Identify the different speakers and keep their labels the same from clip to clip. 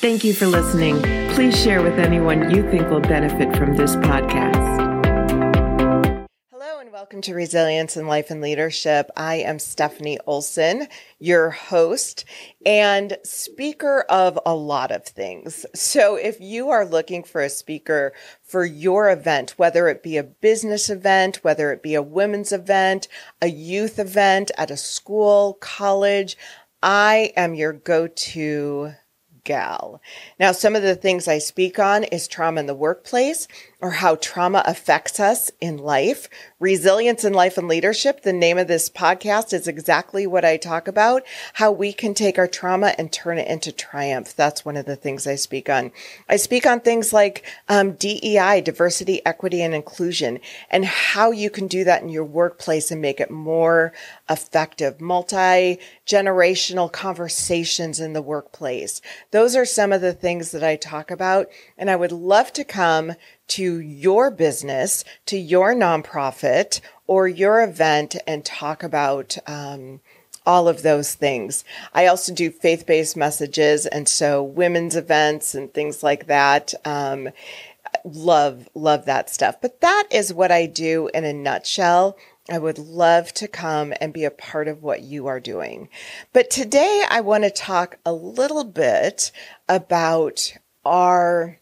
Speaker 1: Thank you for listening. Please share with anyone you think will benefit from this podcast.
Speaker 2: Hello and welcome to Resilience in Life and Leadership. I am Stephanie Olson, your host and speaker of a lot of things. So if you are looking for a speaker for your event, whether it be a business event, whether it be a women's event, a youth event at a school, college, I am your go-to gal. Now, some of the things I speak on is trauma in the workplace or how trauma affects us in life. Resilience in life and leadership. The name of this podcast is exactly what I talk about, how we can take our trauma and turn it into triumph. That's one of the things I speak on. I speak on things like um, DEI, diversity, equity, and inclusion, and how you can do that in your workplace and make it more effective. Multi generational conversations in the workplace. Those are some of the things that I talk about. And I would love to come to your business, to your nonprofit or your event and talk about, um, all of those things. I also do faith based messages. And so women's events and things like that. Um, love, love that stuff. But that is what I do in a nutshell. I would love to come and be a part of what you are doing. But today I want to talk a little bit about our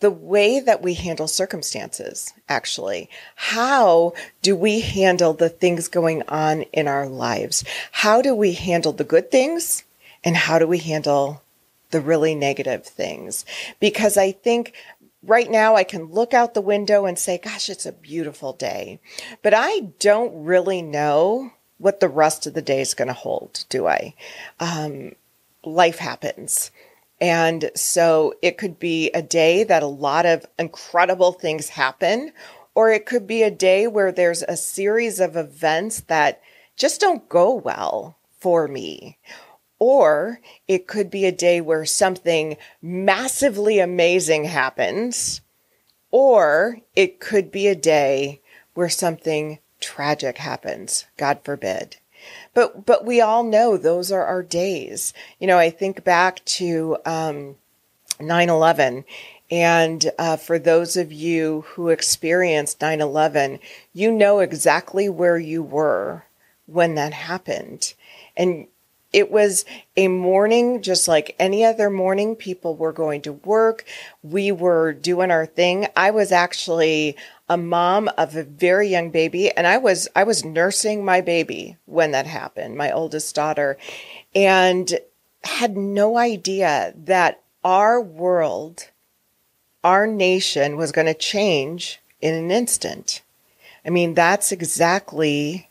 Speaker 2: the way that we handle circumstances, actually. How do we handle the things going on in our lives? How do we handle the good things? And how do we handle the really negative things? Because I think right now I can look out the window and say, gosh, it's a beautiful day. But I don't really know what the rest of the day is going to hold, do I? Um, life happens. And so it could be a day that a lot of incredible things happen, or it could be a day where there's a series of events that just don't go well for me. Or it could be a day where something massively amazing happens. Or it could be a day where something tragic happens. God forbid. But but we all know those are our days. You know, I think back to um, 9/11 and uh, for those of you who experienced 9 11, you know exactly where you were when that happened. And it was a morning just like any other morning. People were going to work. We were doing our thing. I was actually a mom of a very young baby and I was I was nursing my baby when that happened, my oldest daughter, and had no idea that our world, our nation was going to change in an instant. I mean, that's exactly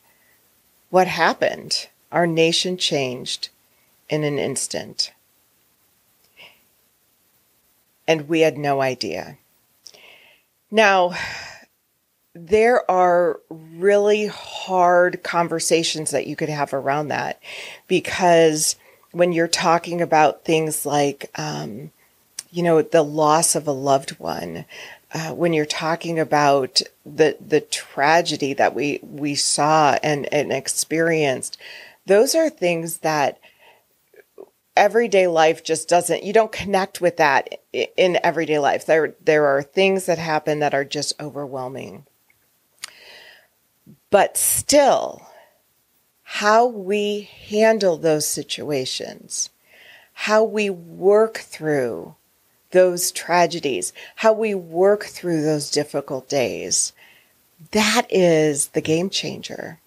Speaker 2: what happened. Our nation changed in an instant. And we had no idea. Now, there are really hard conversations that you could have around that because when you're talking about things like, um, you know, the loss of a loved one, uh, when you're talking about the the tragedy that we we saw and and experienced, those are things that everyday life just doesn't you don't connect with that in everyday life. There there are things that happen that are just overwhelming but still, how we handle those situations, how we work through those tragedies, how we work through those difficult days, that is the game changer.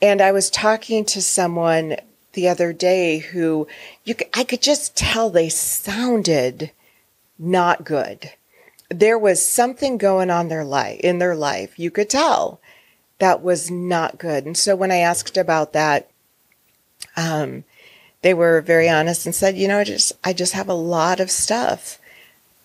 Speaker 2: And I was talking to someone the other day who you I could just tell they sounded not good. There was something going on their life in their life. You could tell that was not good. And so when I asked about that, um, they were very honest and said, you know, I just, I just have a lot of stuff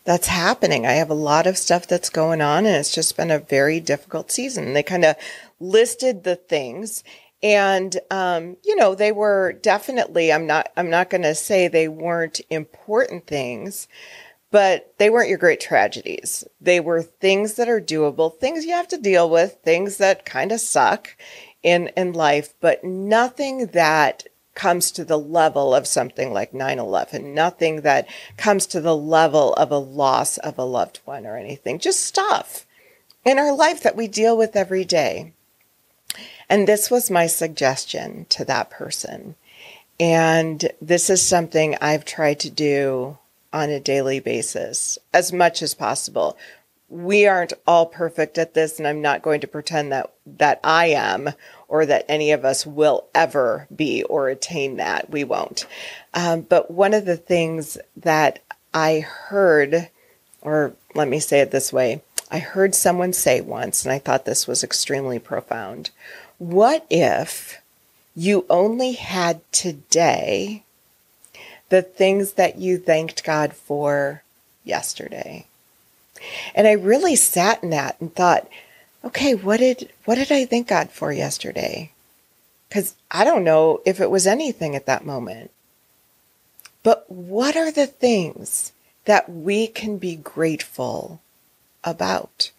Speaker 2: that's happening. I have a lot of stuff that's going on and it's just been a very difficult season. And they kind of listed the things and, um, you know, they were definitely, I'm not, I'm not going to say they weren't important things, but they weren't your great tragedies. They were things that are doable, things you have to deal with, things that kind of suck in, in life, but nothing that comes to the level of something like 9-11 nothing that comes to the level of a loss of a loved one or anything just stuff in our life that we deal with every day and this was my suggestion to that person and this is something i've tried to do on a daily basis as much as possible we aren't all perfect at this and i'm not going to pretend that that i am or that any of us will ever be or attain that. We won't. Um, but one of the things that I heard, or let me say it this way I heard someone say once, and I thought this was extremely profound. What if you only had today the things that you thanked God for yesterday? And I really sat in that and thought, okay, what did what did I thank God for yesterday? Cuz I don't know if it was anything at that moment. But what are the things that we can be grateful about?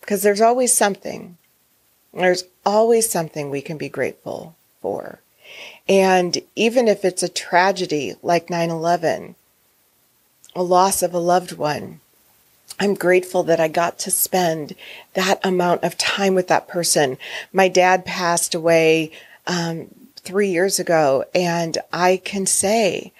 Speaker 2: Because there's always something. There's always something we can be grateful for. And even if it's a tragedy like 9 11, a loss of a loved one, I'm grateful that I got to spend that amount of time with that person. My dad passed away um, three years ago, and I can say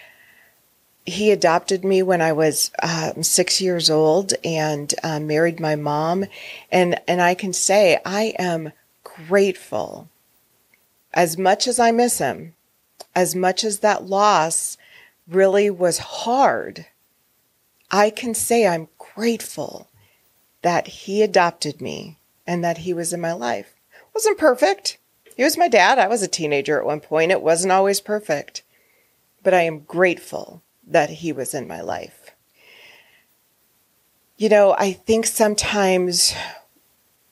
Speaker 2: he adopted me when I was um, six years old and uh, married my mom, and and I can say I am grateful. As much as I miss him, as much as that loss really was hard, I can say I'm grateful that he adopted me and that he was in my life. Wasn't perfect. He was my dad. I was a teenager at one point. It wasn't always perfect. But I am grateful that he was in my life. You know, I think sometimes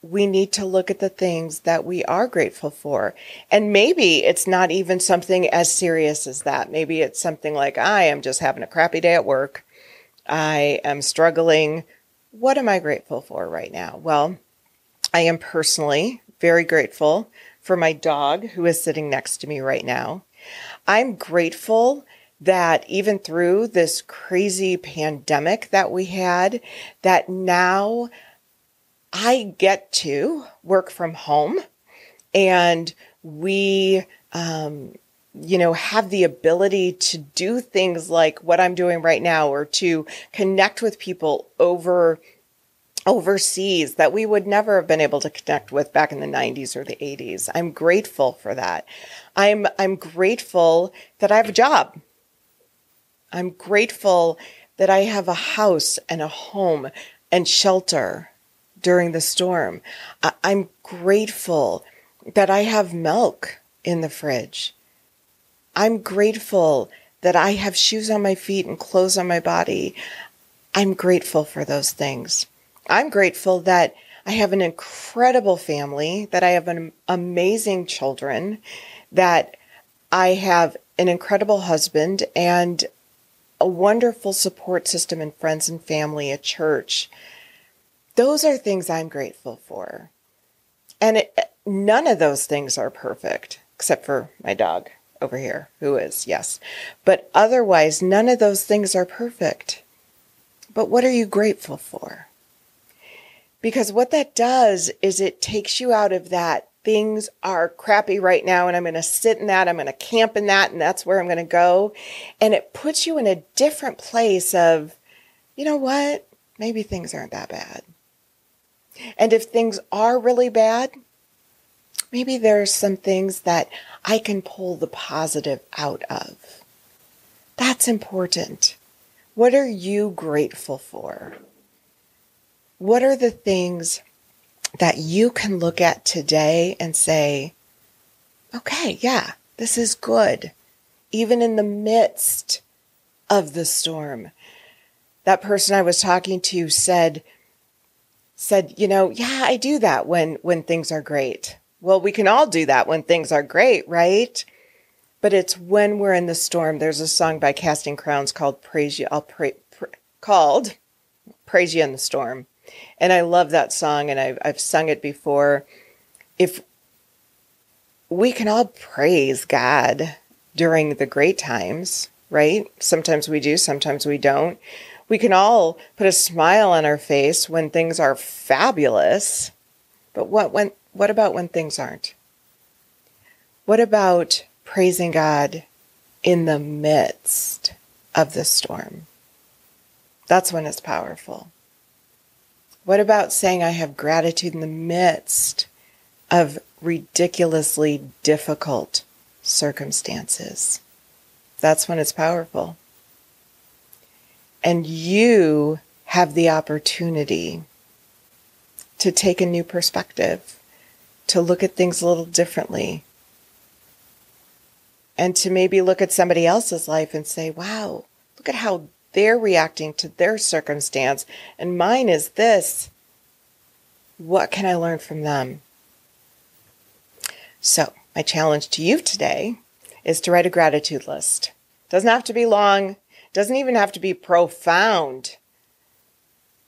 Speaker 2: we need to look at the things that we are grateful for. And maybe it's not even something as serious as that. Maybe it's something like, I am just having a crappy day at work. I am struggling. What am I grateful for right now? Well, I am personally very grateful for my dog who is sitting next to me right now. I'm grateful that even through this crazy pandemic that we had, that now I get to work from home and we um, you know, have the ability to do things like what I'm doing right now or to connect with people over overseas that we would never have been able to connect with back in the 90s or the 80s. I'm grateful for that. I'm I'm grateful that I have a job. I'm grateful that I have a house and a home and shelter during the storm. I, I'm grateful that I have milk in the fridge. I'm grateful that I have shoes on my feet and clothes on my body. I'm grateful for those things. I'm grateful that I have an incredible family, that I have an amazing children, that I have an incredible husband and a wonderful support system and friends and family, a church. Those are things I'm grateful for. And it, none of those things are perfect, except for my dog over here who is, yes. But otherwise, none of those things are perfect. But what are you grateful for? Because what that does is it takes you out of that things are crappy right now and I'm going to sit in that, I'm going to camp in that, and that's where I'm going to go. And it puts you in a different place of, you know what? Maybe things aren't that bad. And if things are really bad, maybe there are some things that I can pull the positive out of. That's important. What are you grateful for? What are the things that you can look at today and say, okay, yeah, this is good, even in the midst of the storm? That person I was talking to said, said, you know, yeah, I do that when, when things are great. Well, we can all do that when things are great, right? But it's when we're in the storm. There's a song by Casting Crowns called Praise You. I'll pray, called Praise You in the Storm. And I love that song and I've, I've sung it before. If we can all praise God during the great times, right? Sometimes we do, sometimes we don't. We can all put a smile on our face when things are fabulous. But what when what about when things aren't? What about praising God in the midst of the storm? That's when it's powerful. What about saying I have gratitude in the midst of ridiculously difficult circumstances? That's when it's powerful. And you have the opportunity to take a new perspective, to look at things a little differently, and to maybe look at somebody else's life and say, wow, look at how they're reacting to their circumstance, and mine is this. What can I learn from them? So, my challenge to you today is to write a gratitude list. Doesn't have to be long, doesn't even have to be profound.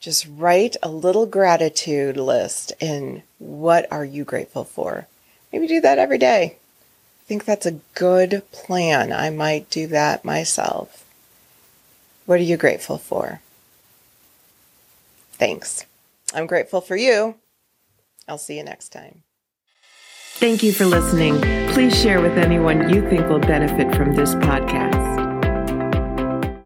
Speaker 2: Just write a little gratitude list and what are you grateful for? Maybe do that every day. I think that's a good plan. I might do that myself. What are you grateful for? Thanks. I'm grateful for you. I'll see you next time.
Speaker 1: Thank you for listening. Please share with anyone you think will benefit from this podcast.